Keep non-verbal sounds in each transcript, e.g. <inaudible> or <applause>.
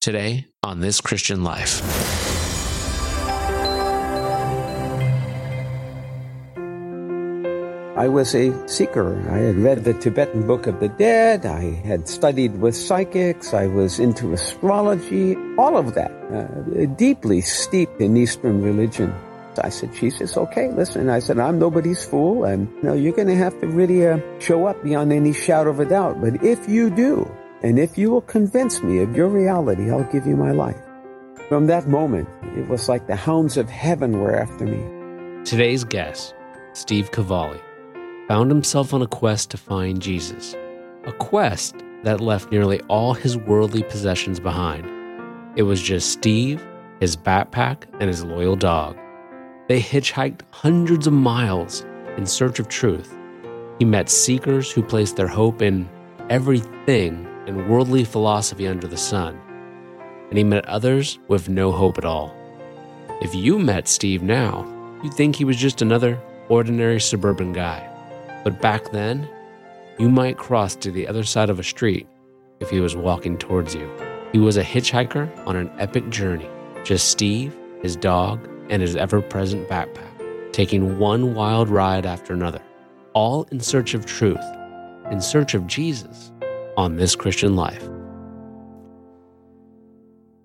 Today on This Christian Life. I was a seeker. I had read the Tibetan Book of the Dead. I had studied with psychics. I was into astrology, all of that, uh, deeply steeped in Eastern religion. I said, Jesus, okay, listen. I said, I'm nobody's fool. And you know, you're going to have to really uh, show up beyond any shadow of a doubt. But if you do, and if you will convince me of your reality, I'll give you my life. From that moment, it was like the hounds of heaven were after me. Today's guest, Steve Cavalli, found himself on a quest to find Jesus, a quest that left nearly all his worldly possessions behind. It was just Steve, his backpack, and his loyal dog. They hitchhiked hundreds of miles in search of truth. He met seekers who placed their hope in everything and worldly philosophy under the sun. And he met others with no hope at all. If you met Steve now, you'd think he was just another ordinary suburban guy. But back then, you might cross to the other side of a street if he was walking towards you. He was a hitchhiker on an epic journey. Just Steve, his dog, and his ever present backpack, taking one wild ride after another, all in search of truth, in search of Jesus on this Christian life.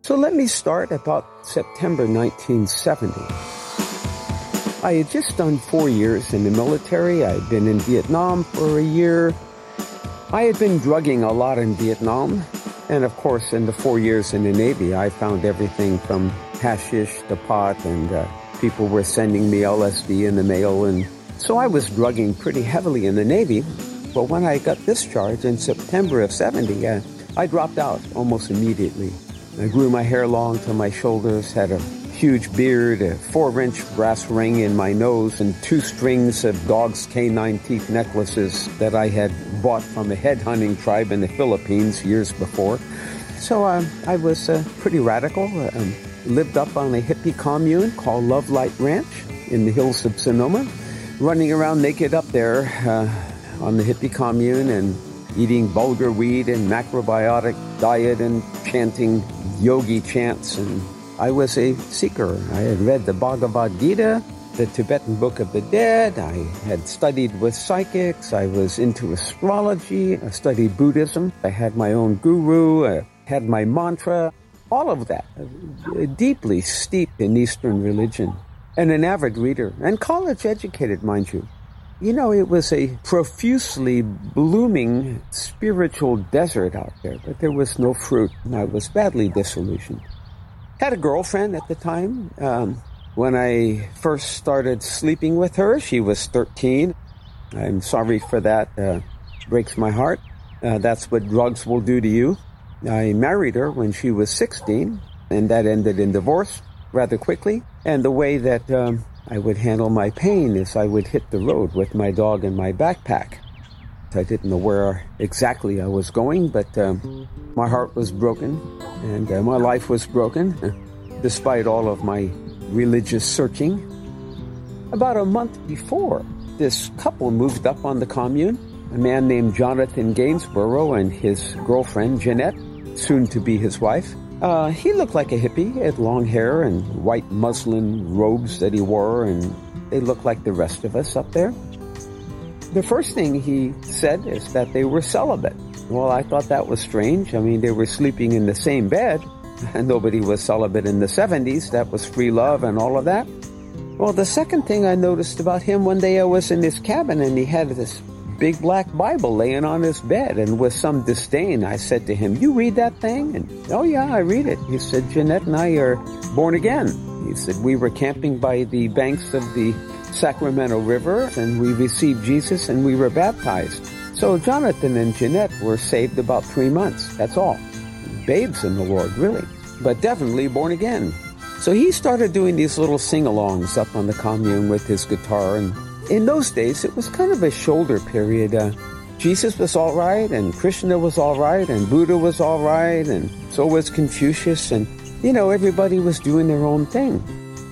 So let me start about September 1970. I had just done four years in the military. I had been in Vietnam for a year. I had been drugging a lot in Vietnam. And of course, in the four years in the Navy, I found everything from hashish to pot, and uh, people were sending me LSD in the mail. And so I was drugging pretty heavily in the Navy. But when I got discharged in September of 70, uh, I dropped out almost immediately. I grew my hair long to my shoulders, had a huge beard, a four-inch brass ring in my nose, and two strings of dog's canine teeth necklaces that I had bought from a head hunting tribe in the Philippines years before. So uh, I was uh, pretty radical. Um, lived up on a hippie commune called Love Light Ranch in the hills of Sonoma, running around naked up there uh, on the hippie commune and eating bulgur wheat and macrobiotic diet and chanting yogi chants and I was a seeker. I had read the Bhagavad Gita, the Tibetan Book of the Dead. I had studied with psychics. I was into astrology. I studied Buddhism. I had my own guru. I had my mantra. All of that. Deeply steeped in Eastern religion. And an avid reader. And college educated, mind you. You know, it was a profusely blooming spiritual desert out there, but there was no fruit, and I was badly disillusioned. Had a girlfriend at the time. Um, when I first started sleeping with her, she was 13. I'm sorry for that. Uh, breaks my heart. Uh, that's what drugs will do to you. I married her when she was 16, and that ended in divorce rather quickly. And the way that um, I would handle my pain is I would hit the road with my dog and my backpack. I didn't know where exactly I was going, but um, my heart was broken and uh, my life was broken, despite all of my religious searching. About a month before, this couple moved up on the commune. A man named Jonathan Gainsborough and his girlfriend, Jeanette, soon to be his wife. Uh, he looked like a hippie. He had long hair and white muslin robes that he wore, and they looked like the rest of us up there. The first thing he said is that they were celibate. Well, I thought that was strange. I mean, they were sleeping in the same bed, <laughs> and nobody was celibate in the 70s. That was free love and all of that. Well, the second thing I noticed about him one day I was in his cabin and he had this big black Bible laying on his bed, and with some disdain, I said to him, You read that thing? And, oh yeah, I read it. He said, Jeanette and I are born again. He said, We were camping by the banks of the Sacramento River and we received Jesus and we were baptized. So Jonathan and Jeanette were saved about three months. That's all. Babes in the Lord, really. But definitely born again. So he started doing these little sing-alongs up on the commune with his guitar. And in those days, it was kind of a shoulder period. Uh, Jesus was all right, and Krishna was all right, and Buddha was all right, and so was Confucius. And, you know, everybody was doing their own thing.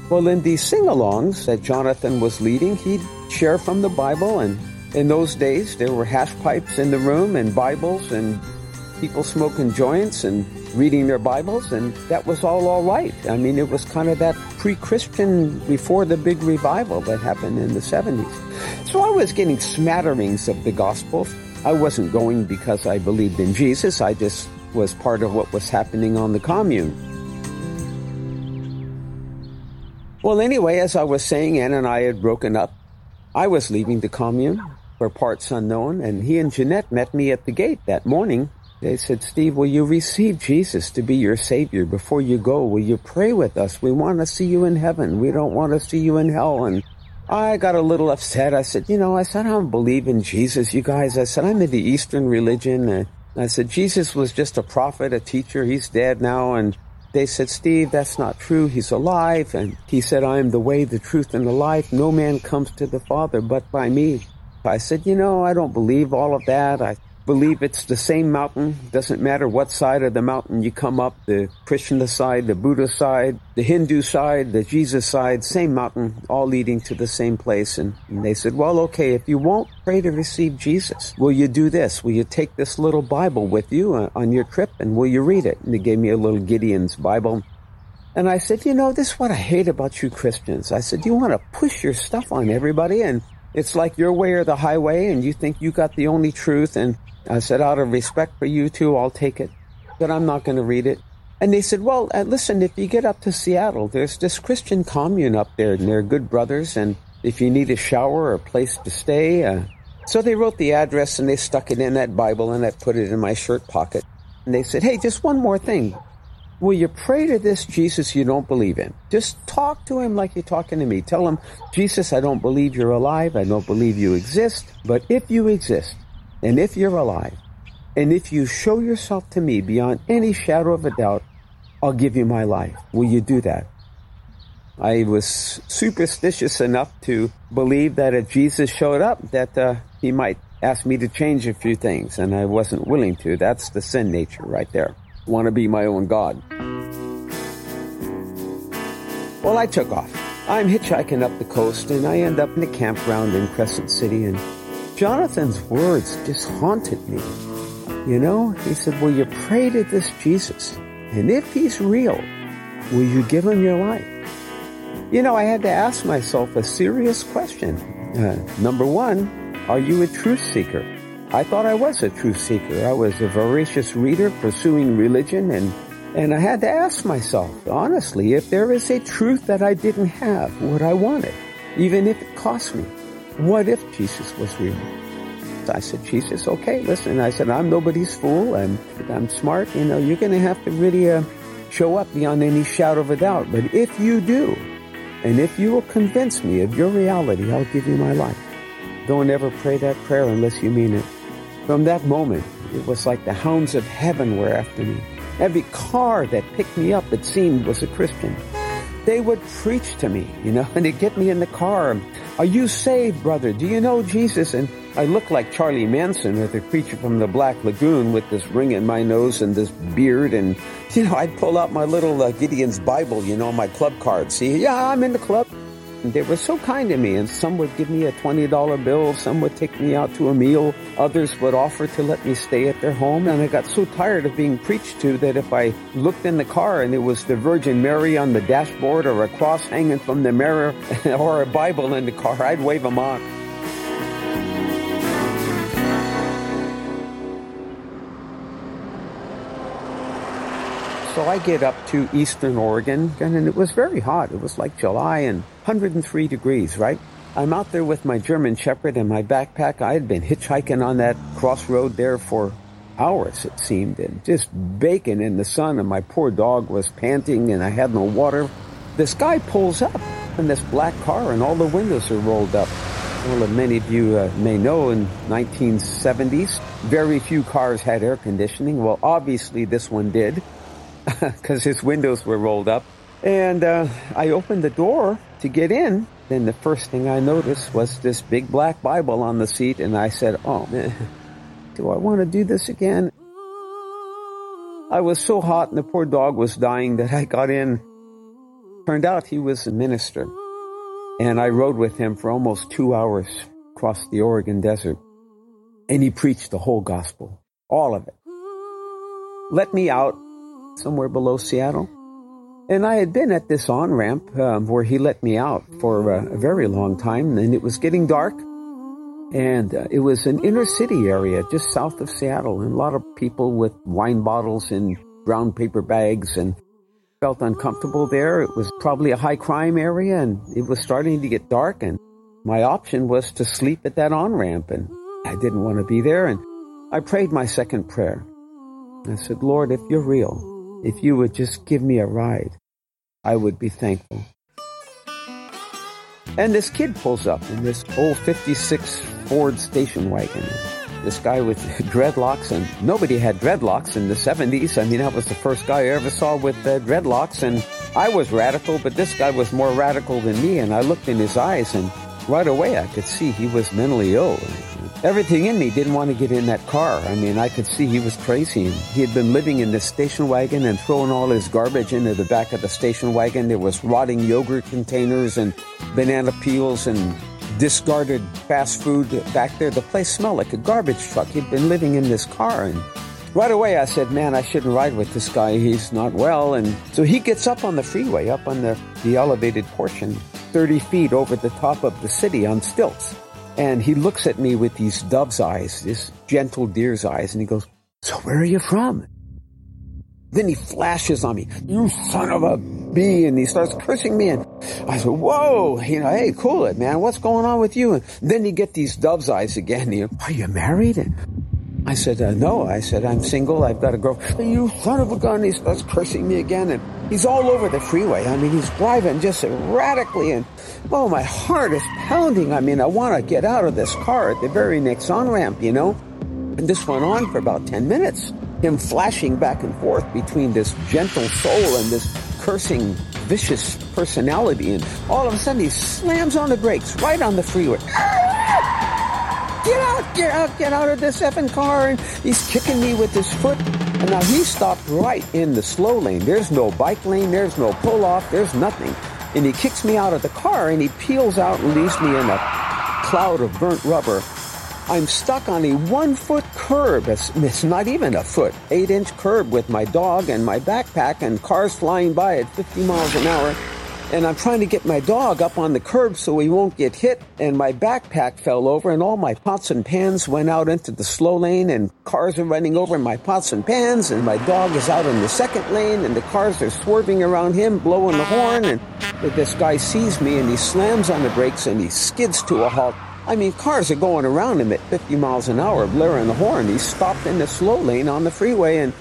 Well, in these sing-alongs that Jonathan was leading, he'd share from the Bible, and in those days there were hash pipes in the room and Bibles, and people smoking joints and reading their Bibles, and that was all all right. I mean, it was kind of that pre-Christian before the big revival that happened in the 70s. So I was getting smatterings of the gospel. I wasn't going because I believed in Jesus. I just was part of what was happening on the commune. Well, anyway, as I was saying, Ann and I had broken up. I was leaving the commune for parts unknown, and he and Jeanette met me at the gate that morning. They said, Steve, will you receive Jesus to be your Savior before you go? Will you pray with us? We want to see you in heaven. We don't want to see you in hell. And I got a little upset. I said, you know, I said, I don't believe in Jesus, you guys. I said, I'm in the Eastern religion. And I said, Jesus was just a prophet, a teacher. He's dead now. And they said, Steve, that's not true. He's alive. And he said, I am the way, the truth, and the life. No man comes to the Father but by me. I said, you know, I don't believe all of that. I believe it's the same mountain. Doesn't matter what side of the mountain you come up, the Krishna side, the Buddha side, the Hindu side, the Jesus side, same mountain, all leading to the same place. And, and they said, well, okay, if you won't pray to receive Jesus, will you do this? Will you take this little Bible with you uh, on your trip and will you read it? And they gave me a little Gideon's Bible. And I said, you know, this is what I hate about you Christians. I said, you want to push your stuff on everybody and it's like your way or the highway and you think you got the only truth and I said, out of respect for you two, I'll take it, but I'm not going to read it. And they said, well, uh, listen, if you get up to Seattle, there's this Christian commune up there, and they're good brothers, and if you need a shower or a place to stay. Uh, so they wrote the address and they stuck it in that Bible, and I put it in my shirt pocket. And they said, hey, just one more thing. Will you pray to this Jesus you don't believe in? Just talk to him like you're talking to me. Tell him, Jesus, I don't believe you're alive. I don't believe you exist. But if you exist, and if you're alive, and if you show yourself to me beyond any shadow of a doubt, I'll give you my life. Will you do that? I was superstitious enough to believe that if Jesus showed up, that uh, he might ask me to change a few things, and I wasn't willing to. That's the sin nature right there. Want to be my own God. Well, I took off. I'm hitchhiking up the coast, and I end up in a campground in Crescent City, and Jonathan's words just haunted me. You know, he said, Will you pray to this Jesus? And if he's real, will you give him your life? You know, I had to ask myself a serious question. Uh, number one, are you a truth seeker? I thought I was a truth seeker. I was a voracious reader pursuing religion and and I had to ask myself, honestly, if there is a truth that I didn't have, what I wanted, even if it cost me. What if Jesus was real? I said, Jesus, okay, listen. I said, I'm nobody's fool. I'm, I'm smart. You know, you're going to have to really uh, show up beyond any shadow of a doubt. But if you do, and if you will convince me of your reality, I'll give you my life. Don't ever pray that prayer unless you mean it. From that moment, it was like the hounds of heaven were after me. Every car that picked me up, it seemed, was a Christian. They would preach to me, you know, <laughs> and they'd get me in the car are you saved, brother? Do you know Jesus? And I look like Charlie Manson or the creature from the Black Lagoon with this ring in my nose and this beard. And, <laughs> you know, I'd pull out my little uh, Gideon's Bible, you know, my club card. See, yeah, I'm in the club. They were so kind to me, and some would give me a $20 bill, some would take me out to a meal, others would offer to let me stay at their home, and I got so tired of being preached to that if I looked in the car and it was the Virgin Mary on the dashboard or a cross hanging from the mirror <laughs> or a Bible in the car, I'd wave them on. I get up to eastern Oregon, and it was very hot. It was like July and 103 degrees, right? I'm out there with my German Shepherd and my backpack. I had been hitchhiking on that crossroad there for hours, it seemed, and just baking in the sun, and my poor dog was panting, and I had no water. This guy pulls up in this black car, and all the windows are rolled up. Well, many of you uh, may know, in 1970s, very few cars had air conditioning. Well, obviously this one did <laughs> because his windows were rolled up. And uh, I opened the door to get in. Then the first thing I noticed was this big black Bible on the seat, and I said, "Oh man, do I want to do this again?" I was so hot, and the poor dog was dying that I got in. Turned out he was a minister, and I rode with him for almost two hours across the Oregon desert, and he preached the whole gospel, all of it. let me out somewhere below Seattle. And I had been at this on ramp um, where he let me out for a, a, very long time, and it was getting dark. And uh, it was an inner city area just south of Seattle, and a lot of people with wine bottles in brown paper bags and felt uncomfortable there. It was probably a high crime area, and it was starting to get dark, and my option was to sleep at that on ramp, and I didn't want to be there. And I prayed my second prayer. I said, Lord, if you're real, if you would just give me a ride, I would be thankful. And this kid pulls up in this old 56 Ford station wagon. This guy with <laughs> dreadlocks, and nobody had dreadlocks in the 70s. I mean, that was the first guy I ever saw with uh, dreadlocks, and I was radical, but this guy was more radical than me, and I looked in his eyes, and right away I could see he was mentally ill. Everything in me didn't want to get in that car. I mean, I could see he was crazy. He had been living in this station wagon and throwing all his garbage into the back of the station wagon. There was rotting yogurt containers and banana peels and discarded fast food back there. The place smelled like a garbage truck. He'd been living in this car and right away I said, man, I shouldn't ride with this guy. He's not well. And so he gets up on the freeway, up on the, the elevated portion, 30 feet over the top of the city on stilts. And he looks at me with these dove's eyes, this gentle deer's eyes, and he goes, so where are you from? Then he flashes on me, you son of a bee, and he starts cursing me. And I said, whoa, you know, hey, cool it, man. What's going on with you? And then you get these dove's eyes again. You, are you married? And I said, uh, no. I said, I'm single. I've got a girl. You son of a gun. He starts cursing me again. And he's all over the freeway. I mean, he's driving just erratically. And, oh, my heart is pounding. I mean, I want to get out of this car at the very next on-ramp, you know? And this went on for about 10 minutes. Him flashing back and forth between this gentle soul and this cursing, vicious personality. And all of a sudden, he slams on the brakes right on the freeway. <laughs> Get out, get out, get out of this effing car. And he's kicking me with his foot. And now he stopped right in the slow lane. There's no bike lane. There's no pull off. There's nothing. And he kicks me out of the car and he peels out and leaves me in a cloud of burnt rubber. I'm stuck on a one foot curb. It's, it's not even a foot, eight inch curb with my dog and my backpack and cars flying by at 50 miles an hour and I'm trying to get my dog up on the curb so he won't get hit, and my backpack fell over, and all my pots and pans went out into the slow lane, and cars are running over my pots and pans, and my dog is out in the second lane, and the cars are swerving around him, blowing the horn, and this guy sees me, and he slams on the brakes, and he skids to a halt. I mean, cars are going around him at 50 miles an hour, blaring the horn. He stopped in the slow lane on the freeway, and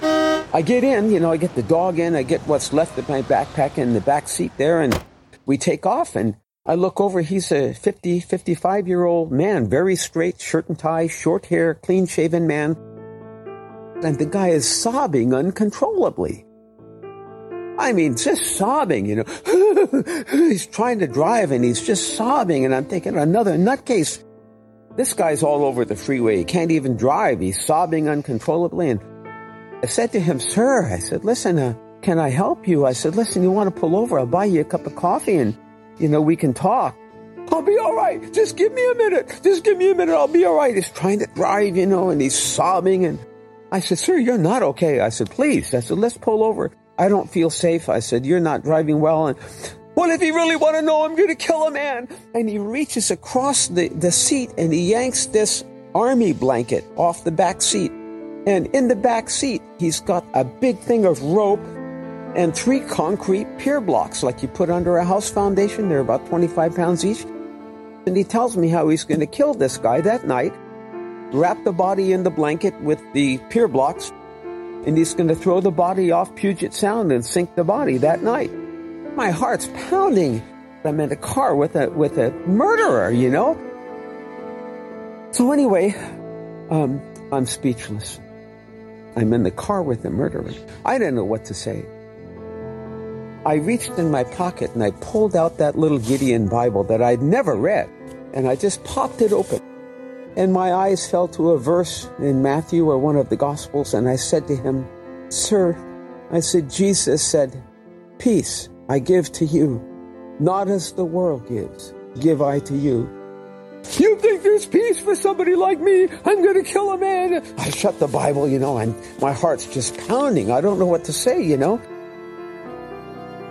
I get in, you know, I get the dog in, I get what's left of my backpack in the back seat there, and we take off. And I look over, he's a 50, 55 year old man, very straight, shirt and tie, short hair, clean shaven man. And the guy is sobbing uncontrollably. I mean, just sobbing, you know. <laughs> he's trying to drive and he's just sobbing. And I'm thinking, another nutcase. This guy's all over the freeway. He can't even drive. He's sobbing uncontrollably. And I said to him, sir, I said, listen, uh, can I help you? I said, listen, you want to pull over? I'll buy you a cup of coffee and, you know, we can talk. I'll be all right. Just give me a minute. Just give me a minute. I'll be all right. He's trying to drive, you know, and he's sobbing. And I said, sir, you're not okay. I said, please. I said, let's pull over. I don't feel safe. I said, you're not driving well. And what if you really want to know I'm going to kill a man? And he reaches across the, the seat and he yanks this army blanket off the back seat. And in the back seat, he's got a big thing of rope and three concrete pier blocks like you put under a house foundation. They're about 25 pounds each. And he tells me how he's going to kill this guy that night, wrap the body in the blanket with the pier blocks, and he's going to throw the body off Puget Sound and sink the body that night. My heart's pounding. I'm in a car with a with a murderer, you know. So anyway, um, I'm speechless. I'm in the car with the murderer. I didn't know what to say. I reached in my pocket and I pulled out that little Gideon Bible that I'd never read, and I just popped it open. And my eyes fell to a verse in Matthew or one of the Gospels, and I said to him, Sir, I said, Jesus said, Peace I give to you, not as the world gives, give I to you. You think there's peace for somebody like me? I'm going to kill a man. I shut the Bible, you know, and my heart's just pounding. I don't know what to say, you know.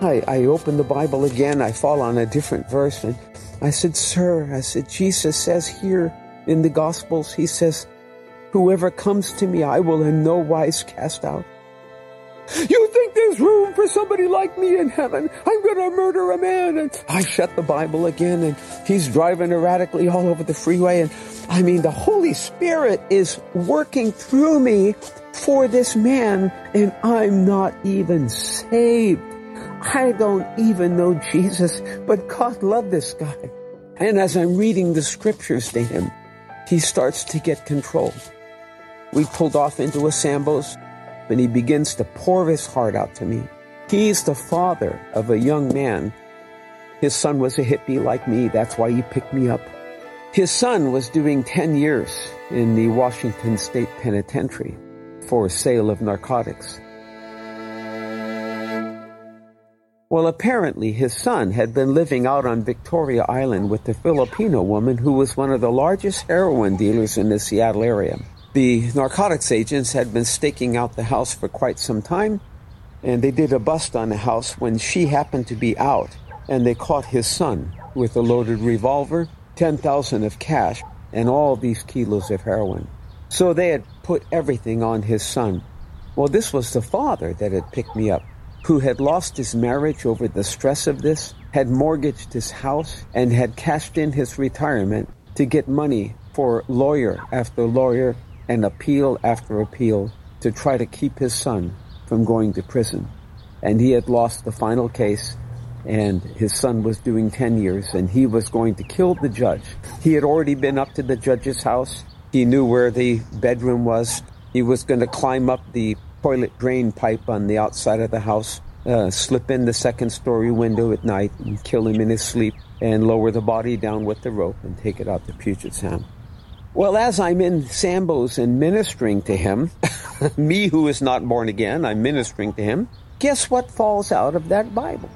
I, I open the Bible again. I fall on a different verse and I said, Sir, I said, Jesus says here in the Gospels, He says, Whoever comes to me, I will in no wise cast out. You think there's room for somebody like me in heaven? I'm gonna murder a man. And I shut the Bible again and he's driving erratically all over the freeway. And I mean, the Holy Spirit is working through me for this man and I'm not even saved. I don't even know Jesus, but God loved this guy. And as I'm reading the scriptures to him, he starts to get control. We pulled off into a Sambo's and he begins to pour his heart out to me. He's the father of a young man. His son was a hippie like me. That's why he picked me up. His son was doing 10 years in the Washington State Penitentiary for sale of narcotics. Well, apparently his son had been living out on Victoria Island with a Filipino woman who was one of the largest heroin dealers in the Seattle area. The narcotics agents had been staking out the house for quite some time, and they did a bust on the house when she happened to be out, and they caught his son with a loaded revolver, 10,000 of cash, and all these kilos of heroin. So they had put everything on his son. Well, this was the father that had picked me up, who had lost his marriage over the stress of this, had mortgaged his house, and had cashed in his retirement to get money for lawyer after lawyer and appeal after appeal to try to keep his son from going to prison. And he had lost the final case and his son was doing 10 years and he was going to kill the judge. He had already been up to the judge's house. He knew where the bedroom was. He was going to climb up the toilet drain pipe on the outside of the house, uh, slip in the second story window at night and kill him in his sleep and lower the body down with the rope and take it out to Puget Sound. Well, as I'm in Sambo's and ministering to him, <laughs> me who is not born again, I'm ministering to him, guess what falls out of that Bible?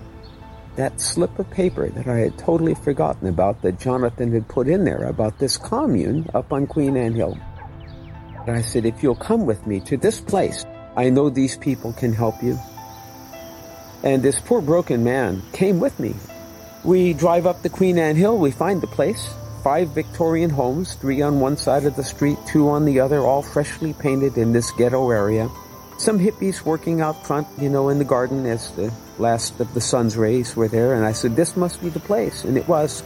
That slip of paper that I had totally forgotten about that Jonathan had put in there about this commune up on Queen Anne Hill. And I said, if you'll come with me to this place, I know these people can help you. And this poor broken man came with me. We drive up the Queen Anne Hill, we find the place, five Victorian homes, three on one side of the street, two on the other, all freshly painted in this ghetto area. Some hippies working out front, you know, in the garden as the last of the sun's rays were there. And I said, this must be the place. And it was.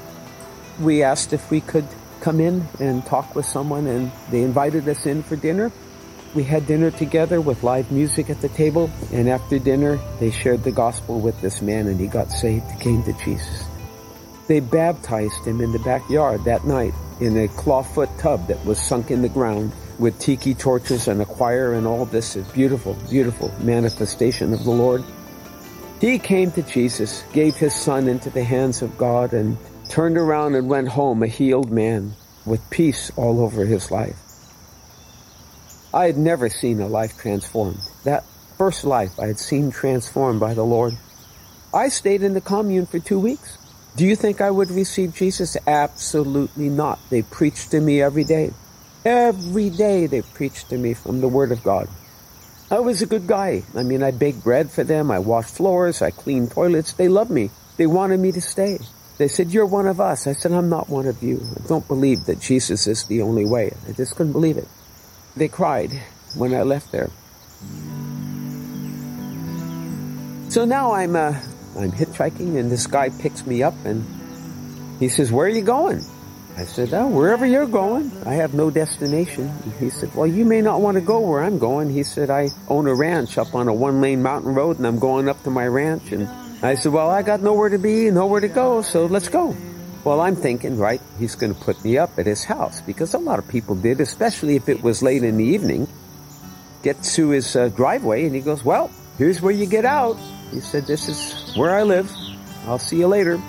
We asked if we could come in and talk with someone and they invited us in for dinner. We had dinner together with live music at the table. And after dinner, they shared the gospel with this man and he got saved, came to Jesus. They baptized him in the backyard that night in a clawfoot tub that was sunk in the ground with tiki torches and a choir and all this is beautiful, beautiful manifestation of the Lord. He came to Jesus, gave his son into the hands of God and turned around and went home a healed man with peace all over his life. I had never seen a life transformed. That first life I had seen transformed by the Lord. I stayed in the commune for two weeks. Do you think I would receive Jesus? Absolutely not. They preached to me every day. Every day they preached to me from the Word of God. I was a good guy. I mean, I baked bread for them. I washed floors. I cleaned toilets. They loved me. They wanted me to stay. They said, you're one of us. I said, I'm not one of you. I don't believe that Jesus is the only way. I just couldn't believe it. They cried when I left there. So now I'm uh, I'm hitchhiking and this guy picks me up and he says, where are you going? I said, oh, wherever you're going. I have no destination. And he said, well, you may not want to go where I'm going. He said, I own a ranch up on a one lane mountain road and I'm going up to my ranch. And I said, well, I got nowhere to be, nowhere to go. So let's go. Well, I'm thinking, right, he's going to put me up at his house because a lot of people did, especially if it was late in the evening. Get to his uh, driveway and he goes, well, here's where you get out. He said, this is where I live. I'll see you later.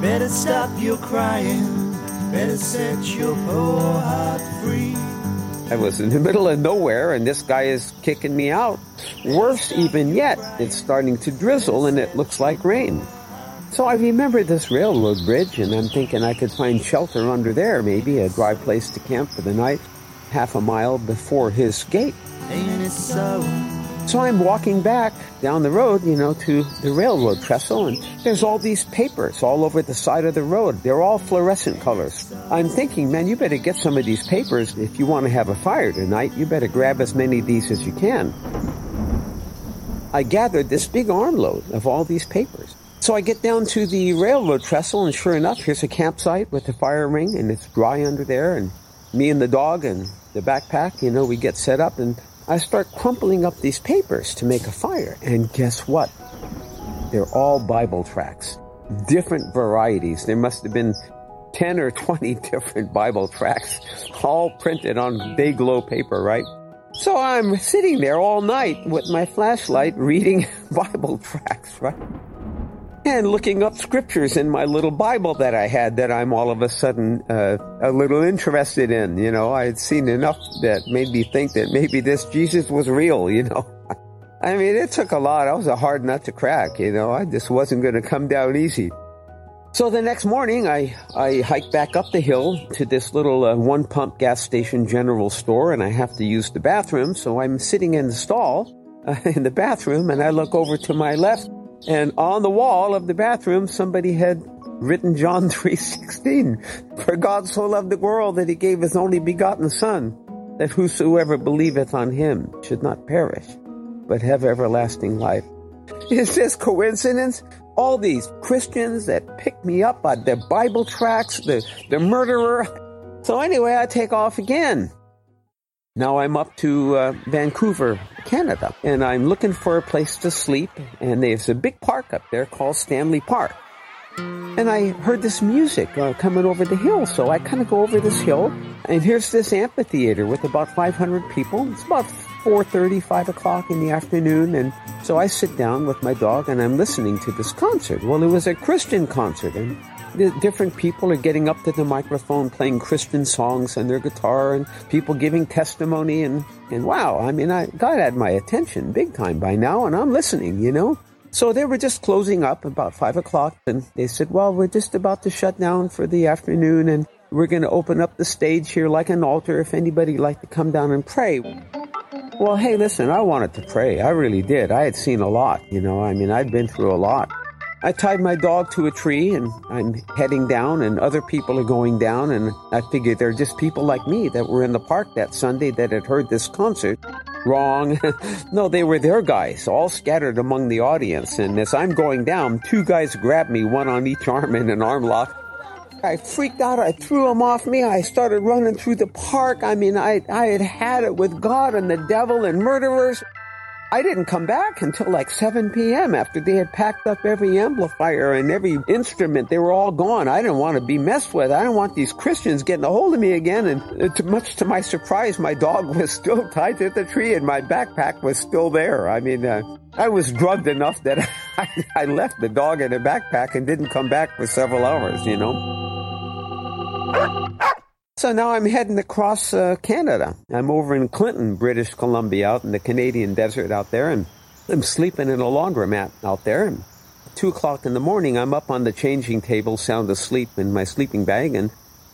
Better stop your crying. Better set your poor heart free. I was in the middle of nowhere and this guy is kicking me out. Worse even yet, it's starting to drizzle and it looks like rain. So I remember this railroad bridge, and I'm thinking I could find shelter under there, maybe a dry place to camp for the night, half a mile before his gate. Ain't it So I'm walking back down the road, you know, to the railroad trestle, and there's all these papers all over the side of the road. They're all fluorescent colors. I'm thinking, man, you better get some of these papers if you want to have a fire tonight. You better grab as many of these as you can. I gathered this big armload of all these papers. So I get down to the railroad trestle, and sure enough, here's a campsite with a fire ring, and it's dry under there. And me and the dog and the backpack, you know, we get set up, and I start crumpling up these papers to make a fire. And guess what? They're all Bible tracts, different varieties. There must have been 10 or 20 <laughs> different Bible tracts, all printed on big, low paper, right? So I'm sitting there all night with my flashlight reading <laughs> Bible tracts, right? And looking up scriptures in my little Bible that I had that I'm all of a sudden uh, a little interested in. You know, I had seen enough that made me think that maybe this Jesus was real. You know, <laughs> I mean, it took a lot. I was a hard nut to crack. You know, I just wasn't going to come down easy. So the next morning, I, I hike back up the hill to this little uh, one pump gas station general store, and I have to use the bathroom. So I'm sitting in the stall uh, <laughs> in the bathroom, and I look over to my left and on the wall of the bathroom, somebody had written John <laughs> 3.16. For God so loved the world that he gave his only begotten son, that whosoever believeth on him should not perish, but have everlasting life. <laughs> Is this coincidence? All these Christians that pick me up on their Bible tracts, the, the murderer. <laughs> So anyway, I take off again. Now I'm up to uh, Vancouver, Canada, and I'm looking for a place to sleep. And there's a big park up there called Stanley Park. And I heard this music uh, coming over the hill, so I kind of go over this hill, and here's this amphitheater with about 500 people. It's about 4.30, 5 o'clock in the afternoon, and so I sit down with my dog and I'm listening to this concert. Well, it was a Christian concert, and different people are getting up to the microphone playing Christian songs on their guitar and people giving testimony and, and wow, I mean, I, God had my attention big time by now and I'm listening, you know? So they were just closing up about five o'clock and they said, well, we're just about to shut down for the afternoon and we're going to open up the stage here like an altar if anybody like to come down and pray. Well, hey, listen, I wanted to pray. I really did. I had seen a lot, you know, I mean, I'd been through a lot. I tied my dog to a tree and I'm heading down and other people are going down and I figured they're just people like me that were in the park that Sunday that had heard this concert. Wrong. <laughs> no, they were their guys, all scattered among the audience. And as I'm going down, two guys grabbed me, one on each arm in an arm lock. I freaked out. I threw them off me. I started running through the park. I mean, I, I had had it with God and the devil and murderers. I didn't come back until like 7 p.m. after they had packed up every amplifier and every instrument. They were all gone. I didn't want to be messed with. I didn't want these Christians getting a hold of me again. And uh, to, much to my surprise, my dog <laughs> was still tied to the tree and my backpack was still there. I mean, uh, I was drugged enough that <laughs> I, I left the dog in a backpack and didn't come back for several hours, you know. So now I'm heading across uh, Canada. I'm over in Clinton, British Columbia, out in the Canadian desert out there, and I'm sleeping in a laundromat out there. And two o'clock in the morning, I'm up on the changing table, sound asleep in my sleeping bag, and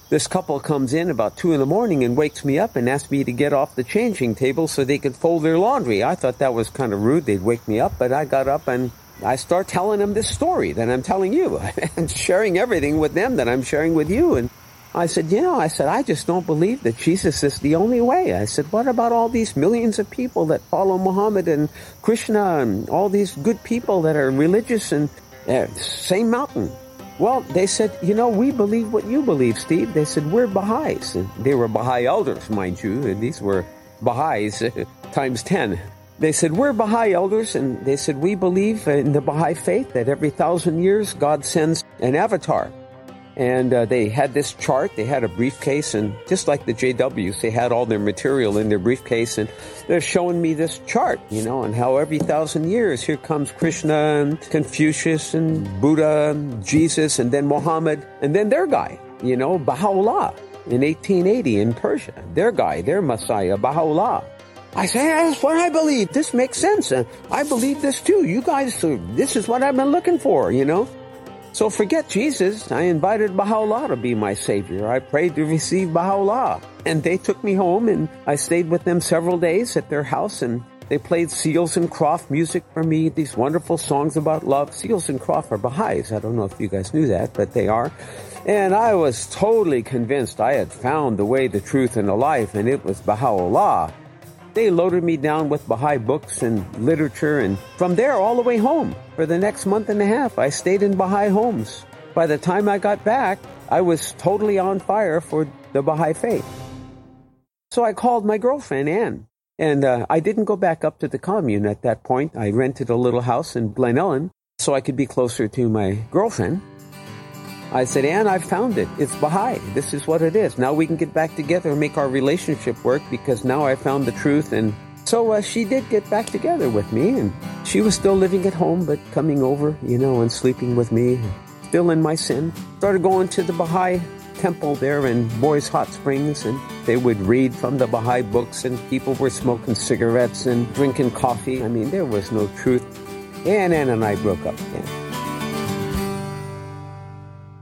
this couple comes in about two in the morning and wakes me up and asks me to get off the changing table so they could fold their laundry. I thought that was kind of rude. They'd wake me up, but I got up and I start telling them this story that I'm telling you <laughs> and sharing everything with them that I'm sharing with you. And I said, you know, I said, I just don't believe that Jesus is the only way. I said, what about all these millions of people that follow Muhammad and Krishna and all these good people that are religious and uh, same mountain? Well, they said, you know, we believe what you believe, Steve. They said, we're Baha'is. And they were Baha'i elders, mind you, and these were Baha'is uh, times 10. They said, we're Baha'i elders, and they said, we believe in the Baha'i faith that every thousand years God sends an avatar and uh, they had this chart. They had a briefcase, and just like the JWs, they had all their material in their briefcase, and they're showing me this chart, you know, and how every thousand years here comes Krishna and Confucius and Buddha, and Jesus, and then Muhammad, and then their guy, you know, Baha'u'llah in 1880 in Persia. Their guy, their Messiah, Baha'u'llah. I say, that's what I believe. This makes sense. I believe this too. You guys, this is what I've been looking for, you know? So forget Jesus. I invited Baha'u'llah to be my savior. I prayed to receive Baha'u'llah. And they took me home and I stayed with them several days at their house and they played Seals and Croft music for me, these wonderful songs about love. Seals and Croft are Baha'is. I don't know if you guys knew that, but they are. And I was totally convinced I had found the way, the truth, and the life, and it was Baha'u'llah. They loaded me down with Baha'i books and literature, and from there all the way home. For the next month and a half, I stayed in Baha'i homes. By the time I got back, I was totally on fire for the Baha'i faith. So I called my girlfriend, Ann, and uh, I didn't go back up to the commune at that point. I rented a little house in Glen Ellen so I could be closer to my girlfriend. I said, Ann, I found it. It's Baha'i. This is what it is. Now we can get back together and make our relationship work because now I found the truth. And so uh, she did get back together with me. And she was still living at home, but coming over, you know, and sleeping with me, still in my sin. Started going to the Baha'i temple there in Boyes Hot Springs. And they would read from the Baha'i books, and people were smoking cigarettes and drinking coffee. I mean, there was no truth. And Ann and I broke up again.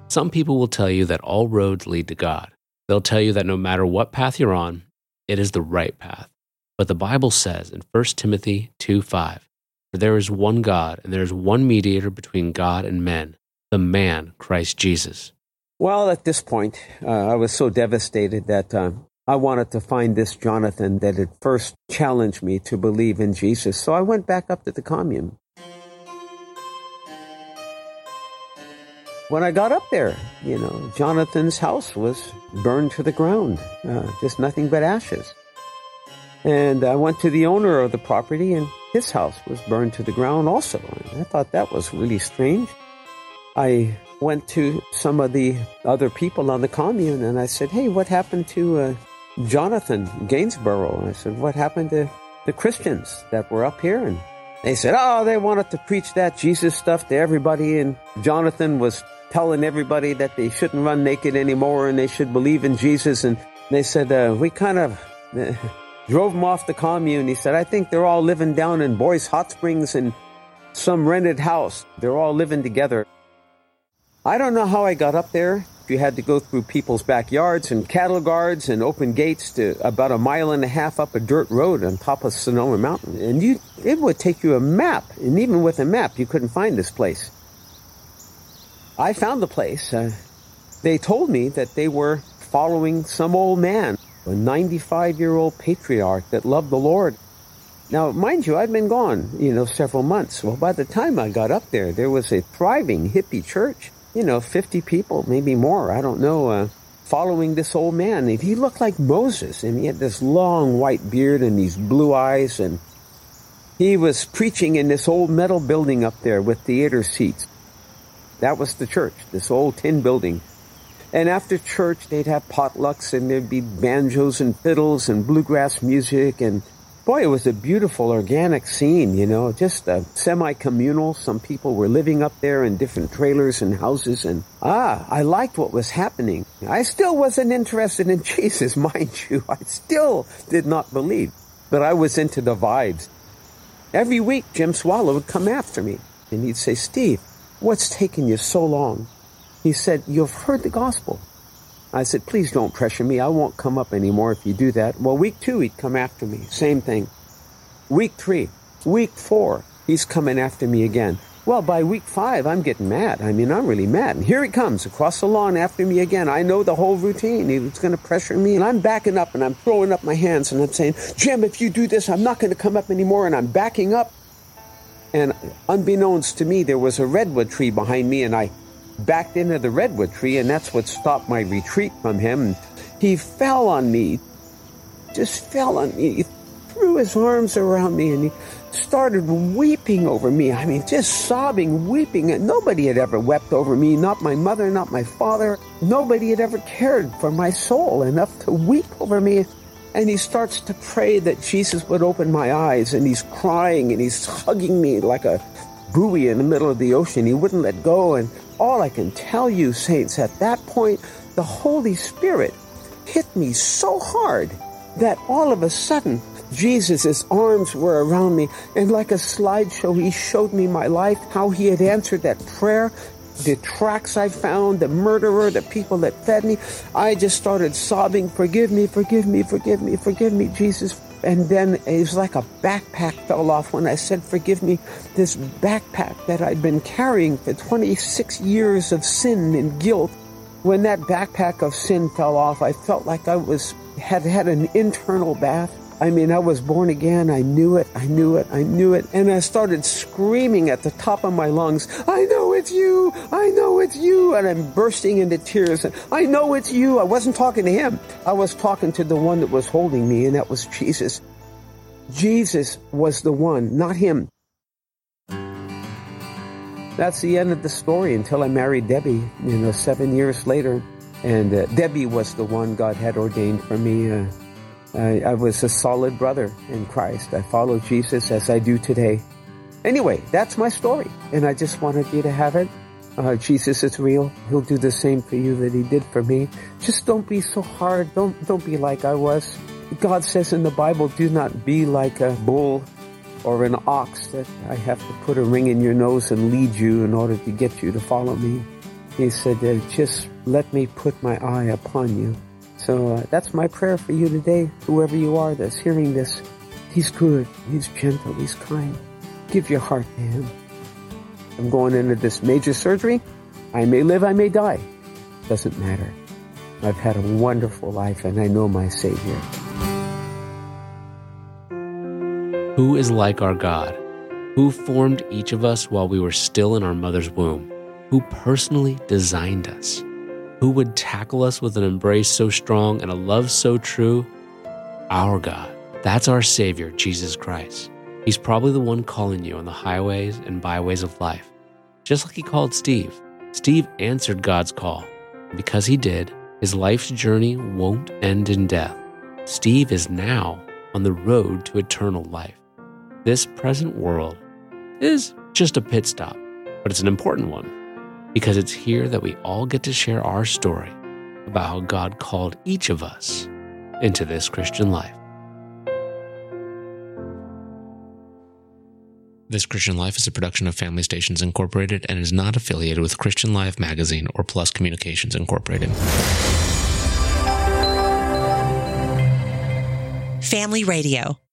Some people will tell you that all roads lead to God. They'll tell you that no matter what path you're on, it is the right path. But the Bible says in 1 Timothy 2 5, For there is one God, and there is one mediator between God and men, the man, Christ Jesus. Well, at this point, uh, I was so devastated that uh, I wanted to find this Jonathan that had first challenged me to believe in Jesus. So I went back up to the commune. When I got up there, you know, Jonathan's house was burned to the ground, uh, just nothing but ashes. And I went to the owner of the property, and his house was burned to the ground also. And I thought that was really strange. I went to some of the other people on the commune, and I said, "Hey, what happened to uh, Jonathan Gainsborough?" I said, "What happened to the Christians that were up here?" And they said, "Oh, they wanted to preach that Jesus stuff to everybody, and Jonathan was telling everybody that they shouldn't run naked anymore and they should believe in Jesus. And they said, uh, we kind of uh, <laughs> drove them off the commune. He said, I think they're all living down in Boyes Hot Springs in some rented house. They're all living together. I don't know how I got up there. You had to go through people's backyards and cattle guards and open gates to about a mile and a half up a dirt road on top of Sonoma Mountain. And you, it would take you a map. And even with a map, you couldn't find this place. I found the place. Uh, they told me that they were following some old man, a 95 year old patriarch that loved the Lord. Now, mind you, I'd been gone, you know, several months. Well, by the time I got up there, there was a thriving hippie church, you know, 50 people, maybe more, I don't know, uh, following this old man. He looked like Moses, and he had this long white beard and these blue eyes, and he was preaching in this old metal building up there with theater seats. That was the church, this old tin building. And after church, they'd have potlucks and there'd be banjos and fiddles and bluegrass music. And boy, it was a beautiful organic scene, you know, just a semi-communal. Some people were living up there in different trailers and houses. And ah, I liked what was happening. I still wasn't interested in <laughs> Jesus, mind you. I still did not believe, but I was into the vibes. Every week, Jim Swallow would come after me and he'd say, Steve, What's taken you so long? He said, You've heard the gospel. I said, Please don't pressure me. I won't come up anymore if you do that. Well, week two, he'd come after me. Same thing. Week three, week four, he's coming after me again. Well, by week five, I'm getting mad. I mean, I'm really mad. And here he comes across the lawn after me again. I know the whole routine. He was going to pressure me, and I'm backing up and I'm throwing up my hands and I'm saying, Jim, if you do this, I'm not going to come up anymore. And I'm backing up. And unbeknownst to me, there was a redwood tree behind me, and I backed into the redwood tree, and that's what stopped my retreat from him. He fell on me, just fell on me. He threw his arms around me, and he started weeping over me. I mean, just sobbing, weeping. And nobody had ever wept over me, not my mother, not my father. Nobody had ever cared for my soul enough to weep over me. And he starts to pray that Jesus would open my eyes, and he's crying and he's hugging me like a buoy in the middle of the ocean. He wouldn't let go. And all I can tell you, saints, at that point, the Holy Spirit hit me so hard that all of a sudden, Jesus' arms were around me, and like a slideshow, he showed me my life, how he had answered that prayer the tracks I found, the murderer, the people that fed me. I just started sobbing, forgive me, forgive me, forgive me, forgive me, Jesus. And then it was like a backpack fell off when I said, forgive me. This backpack that I'd been carrying for 26 years of sin and guilt. When that backpack of sin fell off, I felt like I was, had had an internal bath. I mean, I was born again. I knew it. I knew it. I knew it. And I started screaming at the top of my lungs, I know it's you. I know it's you. And I'm bursting into tears. And I know it's you. I wasn't talking to him. I was talking to the one that was holding me, and that was Jesus. Jesus was the one, not him. That's the end of the story until I married Debbie, you know, seven years later. And uh, Debbie was the one God had ordained for me. Uh, I, I was a solid brother in Christ. I followed Jesus as I do today. Anyway, that's my story, and I just wanted you to have it. Uh, Jesus is real. He'll do the same for you that he did for me. Just don't be so hard. Don't don't be like I was. God says in the Bible, do not be like a bull or an ox that I have to put a ring in your nose and lead you in order to get you to follow me. He said, just let me put my eye upon you. So uh, that's my prayer for you today, whoever you are that's hearing this. He's good, He's gentle, He's kind. Give your heart to Him. I'm going into this major surgery. I may live, I may die. Doesn't matter. I've had a wonderful life and I know my Savior. Who is like our God? Who formed each of us while we were still in our mother's womb? Who personally designed us? Who would tackle us with an embrace so strong and a love so true? Our God. That's our Savior, Jesus Christ. He's probably the one calling you on the highways and byways of life, just like he called Steve. Steve answered God's call. Because he did, his life's journey won't end in death. Steve is now on the road to eternal life. This present world is just a pit stop, but it's an important one because it's here that we all get to share our story about how God called each of us into this Christian life. This Christian Life is a production of Family Stations Incorporated and is not affiliated with Christian Life Magazine or Plus Communications Incorporated. Family Radio